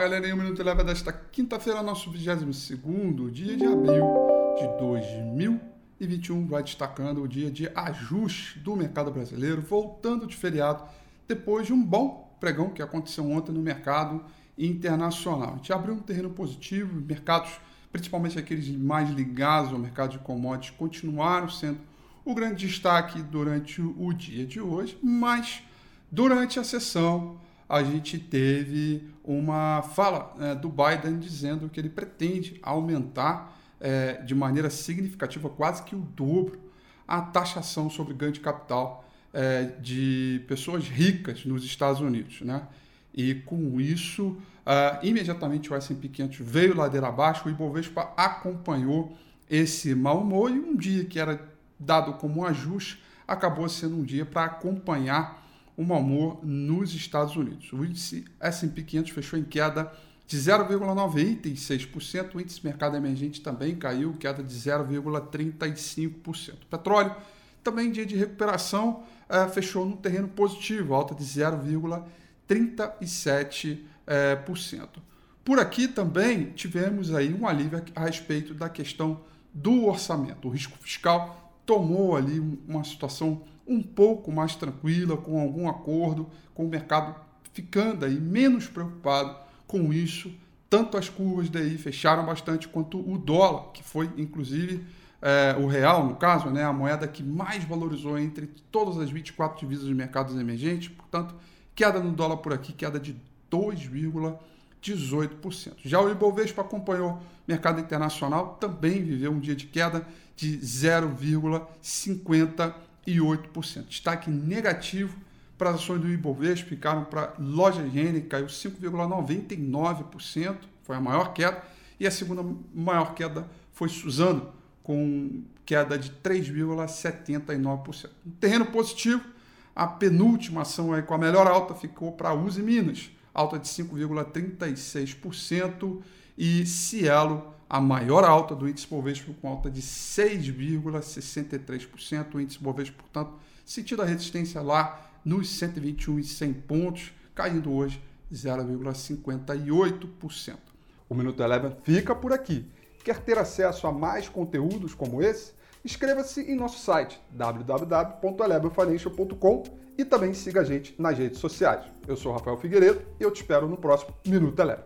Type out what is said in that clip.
Galera, em um minuto leva desta quinta-feira, nosso 22 dia de abril de 2021, vai destacando o dia de ajuste do mercado brasileiro, voltando de feriado, depois de um bom pregão que aconteceu ontem no mercado internacional. A gente abriu um terreno positivo, mercados, principalmente aqueles mais ligados ao mercado de commodities, continuaram sendo o grande destaque durante o dia de hoje, mas durante a sessão a gente teve uma fala né, do Biden dizendo que ele pretende aumentar é, de maneira significativa, quase que o dobro, a taxação sobre ganho de capital é, de pessoas ricas nos Estados Unidos. Né? E com isso, uh, imediatamente o S&P 500 veio ladeira abaixo, o Ibovespa acompanhou esse mau humor e um dia que era dado como um ajuste acabou sendo um dia para acompanhar o mau humor nos Estados Unidos. O índice S&P 500 fechou em queda de 0,96%, o índice mercado emergente também caiu, queda de 0,35%. Petróleo, também dia de recuperação, eh, fechou no terreno positivo, alta de 0,37%. Por aqui também tivemos aí um alívio a respeito da questão do orçamento. O risco fiscal tomou ali uma situação um pouco mais tranquila, com algum acordo, com o mercado ficando aí menos preocupado com isso. Tanto as curvas daí fecharam bastante, quanto o dólar, que foi inclusive é, o real, no caso, né, a moeda que mais valorizou entre todas as 24 divisas de mercados emergentes. Portanto, queda no dólar por aqui, queda de 2,18%. Já o Ibovespa acompanhou o mercado internacional, também viveu um dia de queda de 0,50%. 0,8%. Destaque negativo para as ações do Ibovespa, ficaram para loja higiene, caiu 5,99%, foi a maior queda, e a segunda maior queda foi Suzano, com queda de 3,79%. Um terreno positivo, a penúltima ação aí com a melhor alta ficou para a Uzi Minas, alta de 5,36%, e Cielo a maior alta do índice Bovespa com alta de 6,63%. O índice Bovespa, portanto, sentindo a resistência lá nos 121 e 100 pontos, caindo hoje 0,58%. O Minuto Eleven fica por aqui. Quer ter acesso a mais conteúdos como esse? Inscreva-se em nosso site www.elevenfinancial.com e também siga a gente nas redes sociais. Eu sou Rafael Figueiredo e eu te espero no próximo Minuto Eleven.